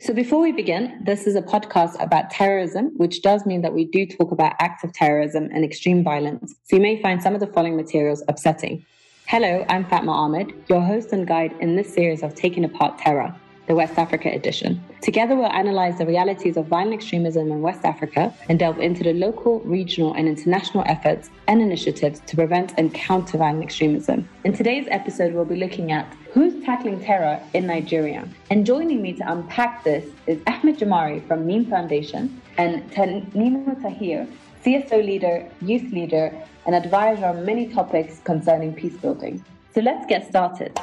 So, before we begin, this is a podcast about terrorism, which does mean that we do talk about acts of terrorism and extreme violence. So, you may find some of the following materials upsetting. Hello, I'm Fatma Ahmed, your host and guide in this series of Taking Apart Terror the West Africa edition. Together, we'll analyze the realities of violent extremism in West Africa and delve into the local, regional, and international efforts and initiatives to prevent and counter violent extremism. In today's episode, we'll be looking at who's tackling terror in Nigeria. And joining me to unpack this is Ahmed Jumare from Neem Foundation and Tanimu Tahir, CSO leader, youth leader, and advisor on many topics concerning peace building. So let's get started.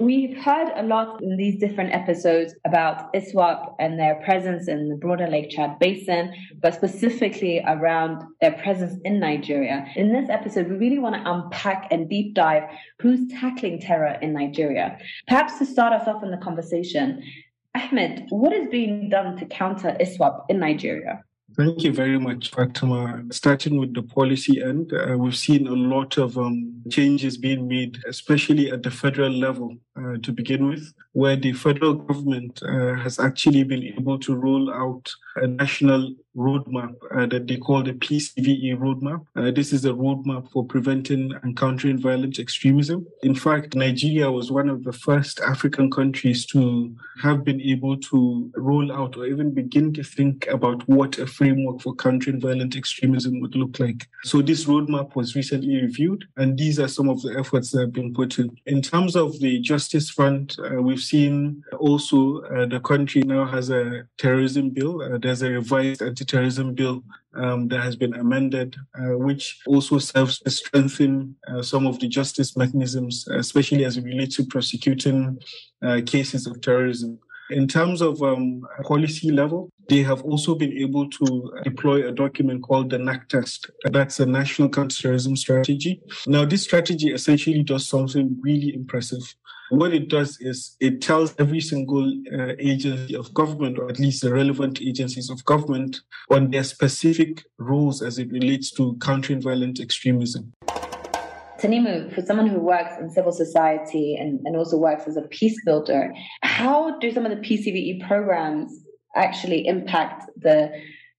We've heard a lot in these different episodes about ISWAP and their presence in the broader Lake Chad Basin, but specifically around their presence in Nigeria. In this episode, we really want to unpack and deep dive who's tackling terror in Nigeria. Perhaps to start us off in the conversation, Ahmed, what is being done to counter ISWAP in Nigeria? Thank you very much, Fatima. Starting with the policy end, uh, we've seen a lot of um, changes being made, especially at the federal level uh, to begin with, where the federal government uh, has actually been able to roll out a national roadmap uh, that they call the PCVE roadmap. Uh, this is a roadmap for preventing and countering violent extremism. In fact, Nigeria was one of the first African countries to have been able to roll out or even begin to think about what a framework for countering violent extremism would look like. So this roadmap was recently reviewed, and these are some of the efforts that have been put in. In terms of the justice front, uh, we've seen also uh, the country now has a terrorism bill. Uh, there's a revised anti-terrorism bill um, that has been amended, uh, which also serves to strengthen uh, some of the justice mechanisms, especially as it relates to prosecuting uh, cases of terrorism. In terms of um, policy level, they have also been able to deploy a document called the NACTEST. That's a National Counterterrorism Strategy. Now, this strategy essentially does something really impressive. What it does is it tells every single uh, agency of government, or at least the relevant agencies of government, on their specific roles as it relates to countering violent extremism. Tanimu, for someone who works in civil society and, and also works as a peace builder, how do some of the PCVE programs actually impact the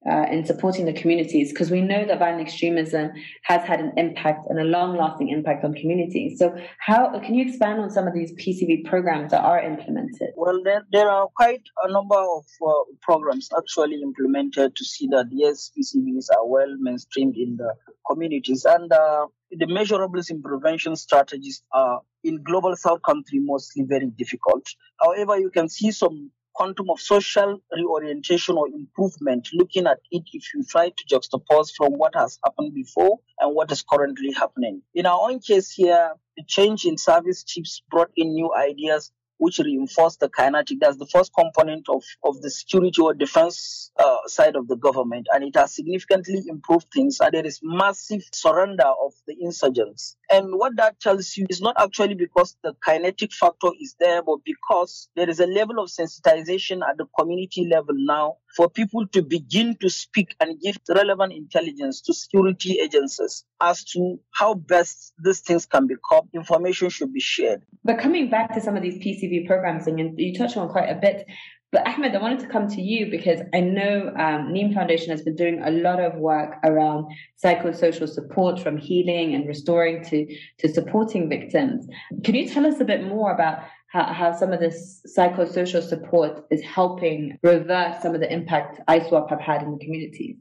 uh, in supporting the communities because we know that violent extremism has had an impact and a long-lasting impact on communities. So, how can you expand on some of these PCV programs that are implemented? Well, there, there are quite a number of uh, programs actually implemented to see that yes, PCVs are well mainstreamed in the communities, and uh, the measurables in prevention strategies are in global south country mostly very difficult. However, you can see some quantum of social reorientation or improvement, looking at it if you try to juxtapose from what has happened before and what is currently happening. In our own case here, the change in service chiefs brought in new ideas which reinforce the kinetic. That's the first component of, of the security or defense uh, side of the government, and it has significantly improved things. And there is massive surrender of the insurgents. And what that tells you is not actually because the kinetic factor is there, but because there is a level of sensitization at the community level now for people to begin to speak and give relevant intelligence to security agencies as to how best these things can be coped. Information should be shared. But coming back to some of these PCV programs, and you touched on quite a bit, but Ahmed, I wanted to come to you because I know um, Neem Foundation has been doing a lot of work around psychosocial support from healing and restoring to, to supporting victims. Can you tell us a bit more about how, how some of this psychosocial support is helping reverse some of the impact ISWAP have had in the communities?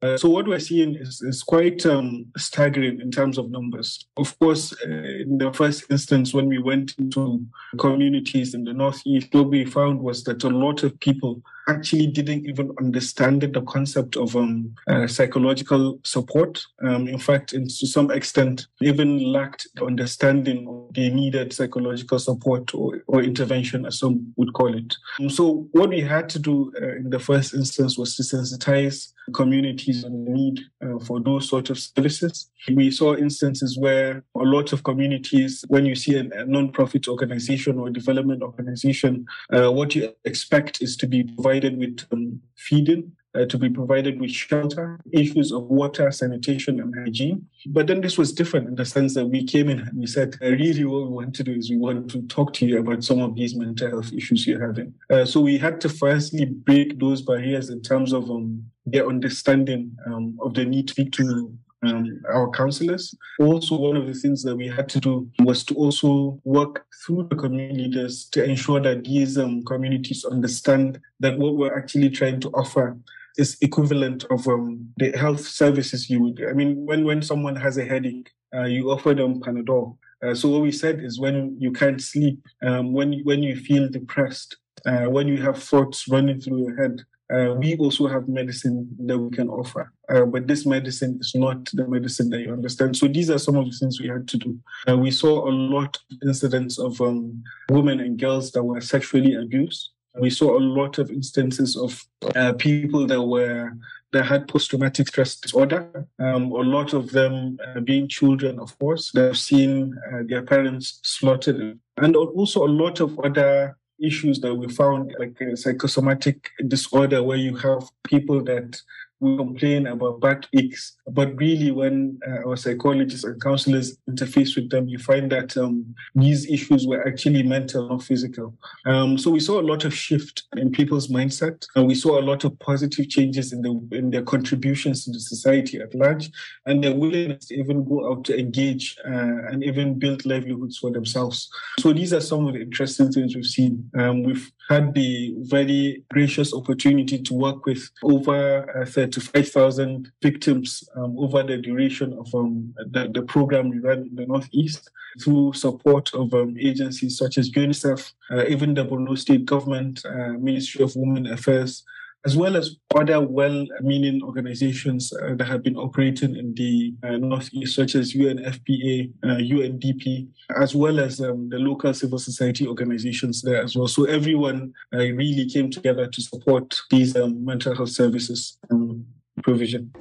Uh, so what we're seeing is, is quite um, staggering in terms of numbers. Of course, uh, in the first instance, when we went into communities in the northeast, what we found was that a lot of people actually didn't even understand the concept of um, uh, psychological support. Um, in fact, to some extent, even lacked the understanding of the needed psychological support or, or intervention, as some would call it. Um, so, what we had to do uh, in the first instance was to sensitize communities on the need uh, for those sort of services. We saw instances where a lot of communities, when you see a, a non-profit organization or development organization, uh, what you expect is to be provided with um, feeding uh, to be provided with shelter, issues of water, sanitation, and hygiene. But then this was different in the sense that we came in and we said, uh, really, what we want to do is we want to talk to you about some of these mental health issues you're having. Uh, so we had to firstly break those barriers in terms of um, their understanding um, of the need to speak to um, our counselors. Also, one of the things that we had to do was to also work through the community leaders to ensure that these um, communities understand that what we're actually trying to offer is equivalent of um, the health services you would. I mean, when when someone has a headache, uh, you offer them Panadol. Uh, so what we said is when you can't sleep, um, when when you feel depressed, uh, when you have thoughts running through your head, uh, we also have medicine that we can offer, uh, but this medicine is not the medicine that you understand. So these are some of the things we had to do. Uh, we saw a lot of incidents of um, women and girls that were sexually abused. We saw a lot of instances of uh, people that were that had post-traumatic stress disorder. Um, a lot of them uh, being children, of course, that have seen uh, their parents slaughtered, and also a lot of other issues that we found, like psychosomatic disorder, where you have people that we complain about back aches, but really when uh, our psychologists and counselors interface with them, you find that um, these issues were actually mental, not physical. Um, so we saw a lot of shift in people's mindset, and we saw a lot of positive changes in, the, in their contributions to the society at large, and their willingness to even go out to engage uh, and even build livelihoods for themselves. So these are some of the interesting things we've seen. Um, we've had the very gracious opportunity to work with over uh, to 5,000 victims um, over the duration of um, the, the, program we ran in the Northeast through support of um, agencies such as UNICEF, uh, even the Borno State Government, uh, Ministry of Women Affairs, as well as other well-meaning organizations uh, that have been operating in the uh, Northeast, such as UNFPA, uh, UNDP, as well as um, the local civil society organizations there as well. So everyone uh, really came together to support these um, mental health services um, provision.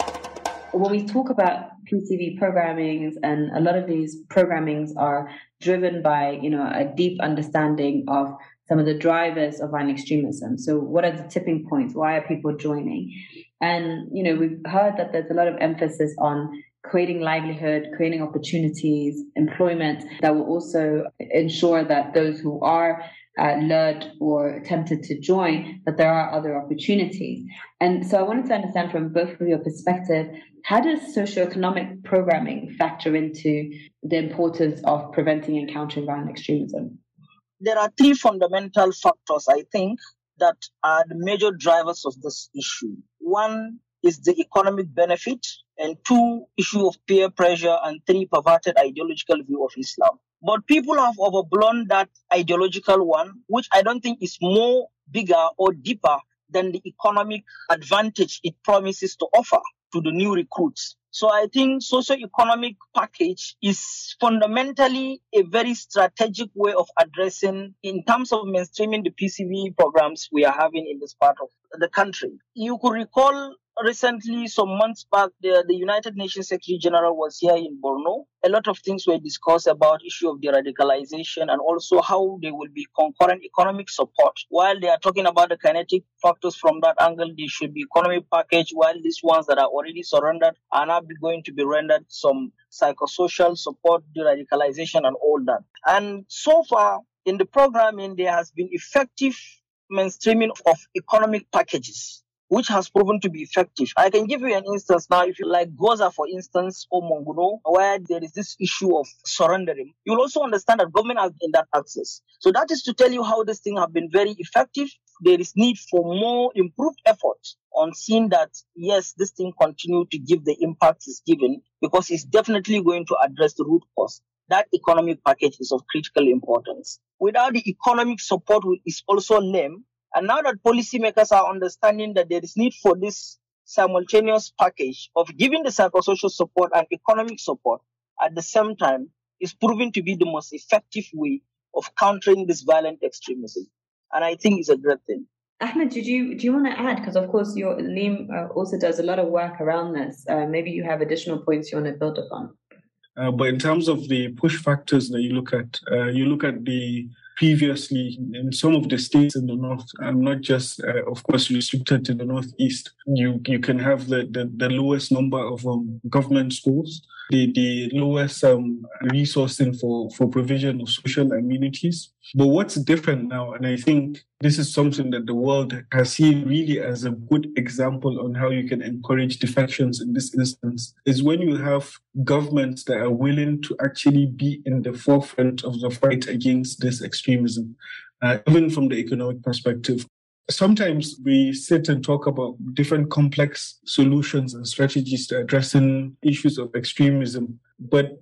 When we talk about PCV programmings, and a lot of these programmings are driven by, you know, a deep understanding of some of the drivers of violent extremism. So, what are the tipping points? Why are people joining? And you know, we've heard that there's a lot of emphasis on creating livelihood, creating opportunities, employment that will also ensure that those who are uh, lured or tempted to join, that there are other opportunities. And so I wanted to understand from both of your perspective, how does socioeconomic programming factor into the importance of preventing and countering violent extremism? There are three fundamental factors, I think, that are the major drivers of this issue. One is the economic benefit, and two, issue of peer pressure, and three, perverted ideological view of Islam. But people have overblown that ideological one, which I don't think is more bigger or deeper than the economic advantage it promises to offer to the new recruits. So I think socio-economic package is fundamentally a very strategic way of addressing in terms of mainstreaming the PCV programs we are having in this part of the country. You could recall recently, some months back, the, the United Nations Secretary General was here in Borno. A lot of things were discussed about issue of de-radicalization and also how there will be concurrent economic support. While they are talking about the kinetic factors from that angle, there should be economic package, while these ones that are already surrendered are now going to be rendered some psychosocial support, de-radicalization and all that. And so far in the programming, there has been effective mainstreaming of economic packages which has proven to be effective. I can give you an instance now, if you like Gwoza, for instance, or Monguno, where there is this issue of surrendering. You'll also understand that government has in that access. So that is to tell you how this thing have been very effective. There is need for more improved effort on seeing that, yes, this thing continue to give the impact it's given because it's definitely going to address the root cause that economic package is of critical importance. Without the economic support, is also named, and now that policymakers are understanding that there is need for this simultaneous package of giving the psychosocial support and economic support at the same time is proving to be the most effective way of countering this violent extremism. And I think it's a great thing. Ahmed, did you do you want to add? Because of course, your Neem uh, also does a lot of work around this. Uh, maybe you have additional points you want to build upon. Uh, but in terms of the push factors that you look at, uh, you look at the previously in some of the states in the north, and not just, uh, of course, restricted to the northeast, you you can have the, the, the lowest number of um, government schools, the, the lowest um, resourcing for, for provision of social amenities. But what's different now, and I think this is something that the world has seen really as a good example on how you can encourage defections in this instance, is when you have governments that are willing to actually be in the forefront of the fight against this extremism. Uh, even from the economic perspective sometimes we sit and talk about different complex solutions and strategies to addressing issues of extremism. But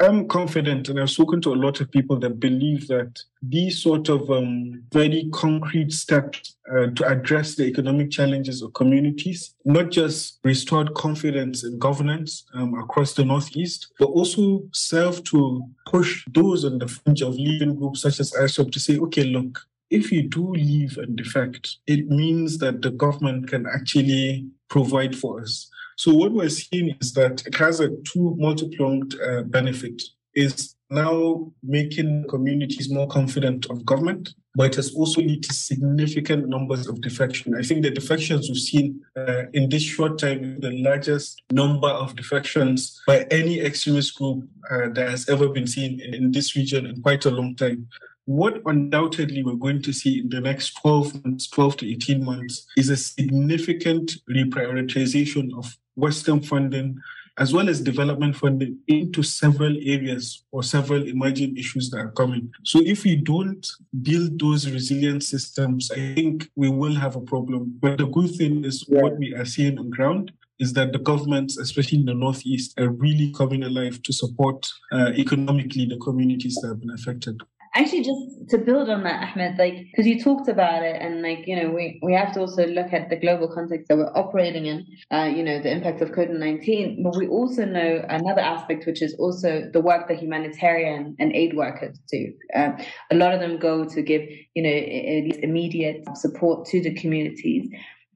I'm confident, and I've spoken to a lot of people that believe that these sort of um, very concrete steps uh, to address the economic challenges of communities, not just restored confidence in governance um, across the Northeast, but also serve to push those on the fringe of leading groups such as ISWAP to say, okay, look, if you do leave and defect, it means that the government can actually provide for us. So what we're seeing is that it has a two multi-pronged uh, benefit. Is now making communities more confident of government, but it has also led to significant numbers of defection. I think the defections we've seen uh, in this short time, the largest number of defections by any extremist group uh, that has ever been seen in, in this region in quite a long time. What undoubtedly we're going to see in the next 12 months, 12 to 18 months, is a significant reprioritization of Western funding as well as development funding into several areas or several emerging issues that are coming. So if we don't build those resilient systems, I think we will have a problem. But the good thing is yeah. what we are seeing on ground is that the governments, especially in the Northeast, are really coming alive to support uh, economically the communities that have been affected actually just to build on that ahmed like because you talked about it and like you know we we have to also look at the global context that we're operating in uh, you know the impact of covid-19 but we also know another aspect which is also the work that humanitarian and aid workers do. Uh, a lot of them go to give you know immediate support to the communities.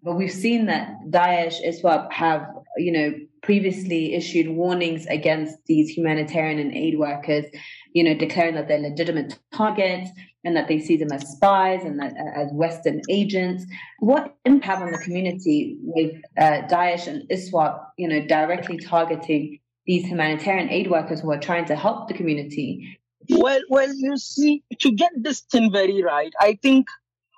But we've seen that Daesh, ISWAP have, you know, previously issued warnings against these humanitarian and aid workers you know, declaring that they're legitimate targets and that they see them as spies and that, uh, as Western agents. What impact on the community with uh, Daesh and ISWAP, you know, directly targeting these humanitarian aid workers who are trying to help the community? Well, well, you see, to get this thing very right, I think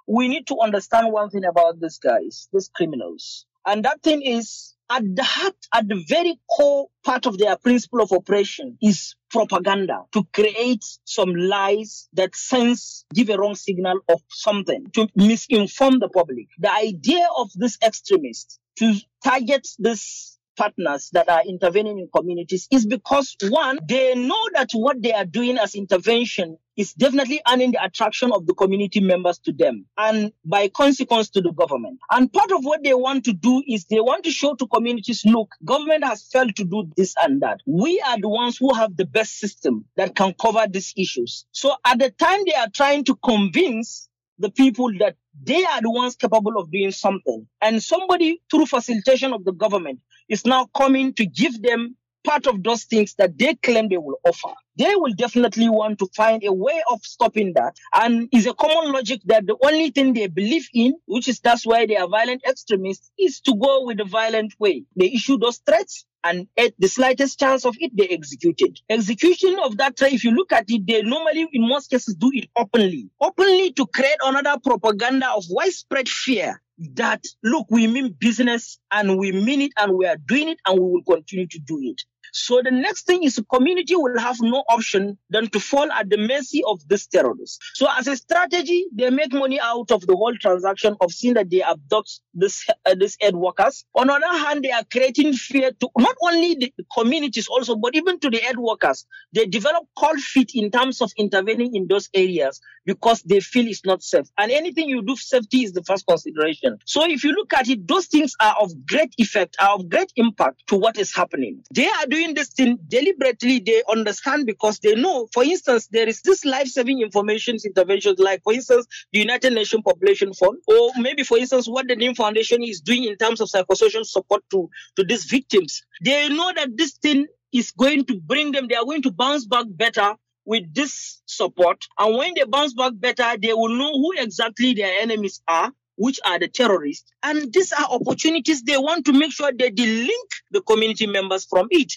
we need to understand one thing about these guys, these criminals. And that thing is at the heart, at the very core part of their principle of operation is propaganda to create some lies that sense, give a wrong signal of something, to misinform the public. The idea of this extremist to target this partners that are intervening in communities is because one, they know that what they are doing as intervention is definitely earning the attraction of the community members to them and by consequence to the government. And part of what they want to do is they want to show to communities, look, government has failed to do this and that. We are the ones who have the best system that can cover these issues. So at the time they are trying to convince the people that they are the ones capable of doing something. And somebody, through facilitation of the government, is now coming to give them part of those things that they claim they will offer. They will definitely want to find a way of stopping that. And it's a common logic that the only thing they believe in, which is that's why they are violent extremists, is to go with the violent way. They issue those threats and at the slightest chance of it, they executed. Execution of that if you look at it, they normally, in most cases, do it openly. Openly to create another propaganda of widespread fear that, look, we mean business and we mean it and we are doing it and we will continue to do it. So the next thing is the community will have no option than to fall at the mercy of these terrorists. So as a strategy, they make money out of the whole transaction of seeing that they abduct this, uh, these aid workers. On the other hand, they are creating fear to not only the communities also, but even to the aid workers. They develop cold feet in terms of intervening in those areas because they feel it's not safe. And anything you do, safety is the first consideration. So if you look at it, those things are of great effect, are of great impact to what is happening. They are doing doing this thing deliberately, they understand because they know, for instance, there is this life-saving information interventions, like, for instance, the United Nations Population Fund, or maybe, for instance, what the Neem Foundation is doing in terms of psychosocial support to, to these victims. They know that this thing is going to bring them, they are going to bounce back better with this support. And when they bounce back better, they will know who exactly their enemies are which are the terrorists. And these are opportunities they want to make sure they delink the community members from it.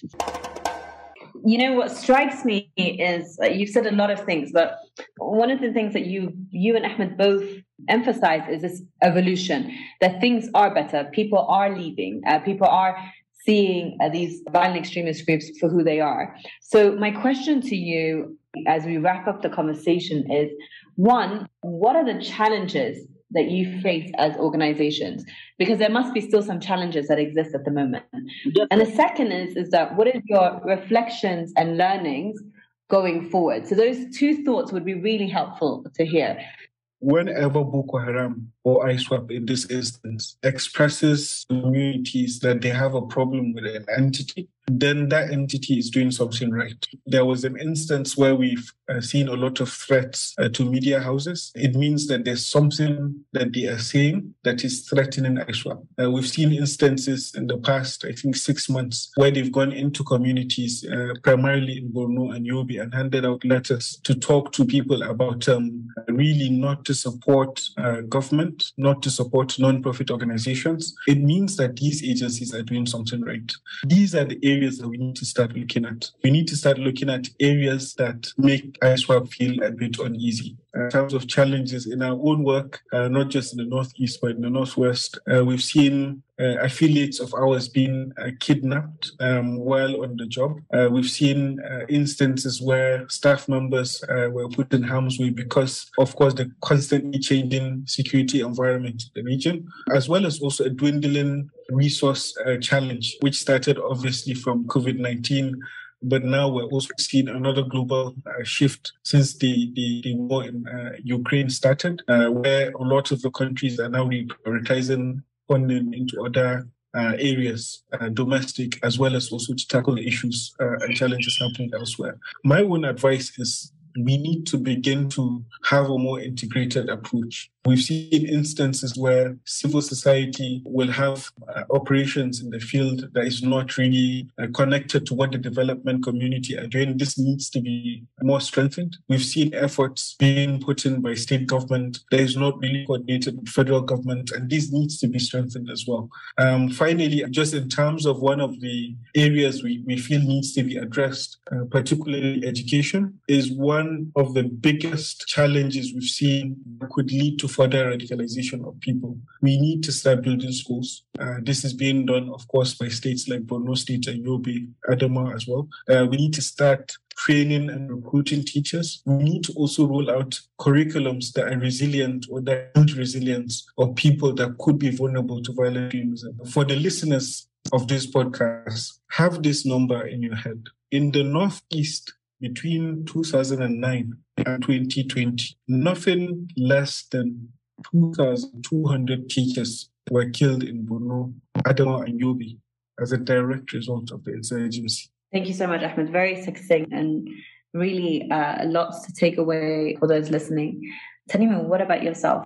You know what strikes me is uh, you've said a lot of things, but one of the things that you you and Ahmed both emphasize is this evolution that things are better, people are leaving, uh, people are seeing uh, these violent extremist groups for who they are. So my question to you as we wrap up the conversation is one, what are the challenges that you face as organizations because there must be still some challenges that exist at the moment. And the second is is that what is your reflections and learnings going forward? So those two thoughts would be really helpful to hear. Whenever Boko Haram or ISWAP in this instance expresses communities that they have a problem with an entity, then that entity is doing something right. There was an instance where we've uh, seen a lot of threats uh, to media houses. It means that there's something that they are saying that is threatening ISWAP. Uh, we've seen instances in the past, I think, six months, where they've gone into communities, uh, primarily in Borno and Yobe, and handed out letters to talk to people about um, really not to support uh, government, not to support non-profit organizations. It means that these agencies are doing something right. These are the areas that we need to start looking at. We need to start looking at areas that make ISWAP feel a bit uneasy. In terms of challenges in our own work, uh, not just in the Northeast, but in the Northwest, uh, we've seen uh, affiliates of ours being uh, kidnapped um, while on the job. Uh, we've seen uh, instances where staff members were put in harm's way because, of course, the constantly changing security environment in the region, as well as also a dwindling resource challenge, which started obviously from COVID 19 but now we're also seeing another global uh, shift since the, the, the war in uh, Ukraine started, uh, where a lot of the countries are now reprioritizing funding into other uh, areas, uh, domestic, as well as also to tackle the issues uh, and challenges happening elsewhere. My one advice is we need to begin to have a more integrated approach. We've seen instances where civil society will have uh, operations in the field that is not really uh, connected to what the development community are doing. This needs to be more strengthened. We've seen efforts being put in by state government that is not really coordinated with federal government, and this needs to be strengthened as well. Um, finally, just in terms of one of the areas we, we feel needs to be addressed, uh, particularly education, is one of the biggest challenges we've seen could lead to further radicalization of people. We need to start building schools. Uh, this is being done, of course, by states like Borno State and Yobe, Adama as well. Uh, we need to start training and recruiting teachers. We need to also roll out curriculums that are resilient or that build resilience of people that could be vulnerable to violent extremism. For the listeners of this podcast, have this number in your head. In the Northeast, between 2009 and 2020, nothing less than 2,200 teachers were killed in Borno, Adama, and Yobe as a direct result of the insurgency. Thank you so much, Ahmed. Very succinct and really uh, a lot to take away for those listening. Tanimu, what about yourself?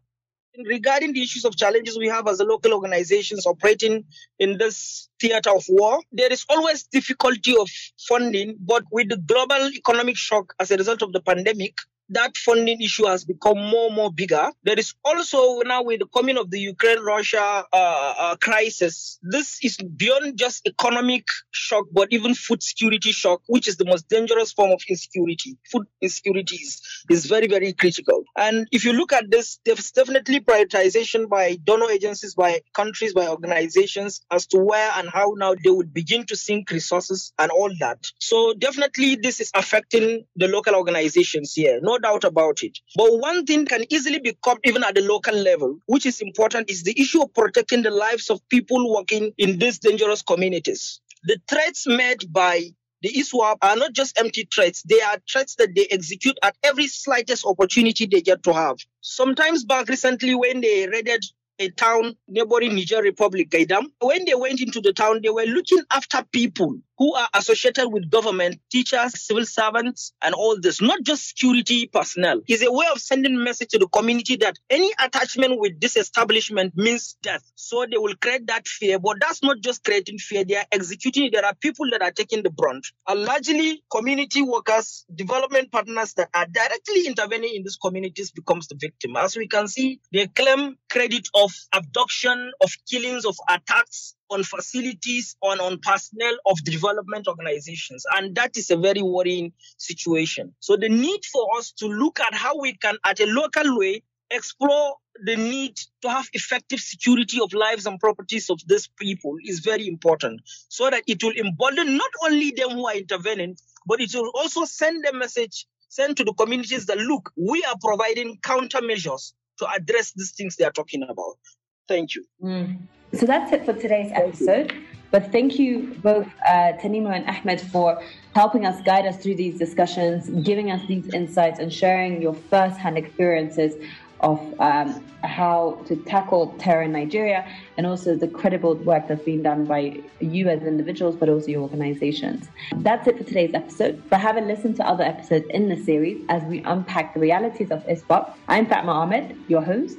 Regarding the issues of challenges we have as a local organizations operating in this theater of war, there is always difficulty of funding, but with the global economic shock as a result of the pandemic, that funding issue has become more and more bigger. There is also now with the coming of the Ukraine-Russia uh, uh, crisis, this is beyond just economic shock, but even food security shock, which is the most dangerous form of insecurity. Food insecurity is, is very, very critical. And if you look at this, there's definitely prioritization by donor agencies, by countries, by organizations as to where and how now they would begin to sink resources and all that. So definitely this is affecting the local organizations here. Doubt about it. But one thing can easily be caught even at the local level, which is important, is the issue of protecting the lives of people working in these dangerous communities. The threats made by the ISWAP are not just empty threats. They are threats that they execute at every slightest opportunity they get to have. Sometimes back recently when they raided a town neighboring Niger Republic, Geidam. When they went into the town, they were looking after people who are associated with government, teachers, civil servants, and all this, not just security personnel, is a way of sending message to the community that any attachment with this establishment means death. So they will create that fear, but that's not just creating fear, they are executing. There are people that are taking the brunt. And largely community workers, development partners that are directly intervening in these communities becomes the victim. As we can see, they claim credit of abduction, of killings, of attacks on facilities, on, on personnel of development organizations. And that is a very worrying situation. So the need for us to look at how we can, at a local way, explore the need to have effective security of lives and properties of these people is very important so that it will embolden not only them who are intervening, but it will also send a message sent to the communities that look, we are providing countermeasures to address these things they are talking about. Thank you. Mm. So that's it for today's episode. But thank you both, uh, Tanimu and Ahmed, for helping us guide us through these discussions, giving us these insights, and sharing your first-hand experiences of um, how to tackle terror in Nigeria and also the credible work that's being done by you as individuals, but also your organizations. That's it for today's episode. But have a listen to other episodes in the series as we unpack the realities of ISWAP. I'm Fatma Ahmed, your host,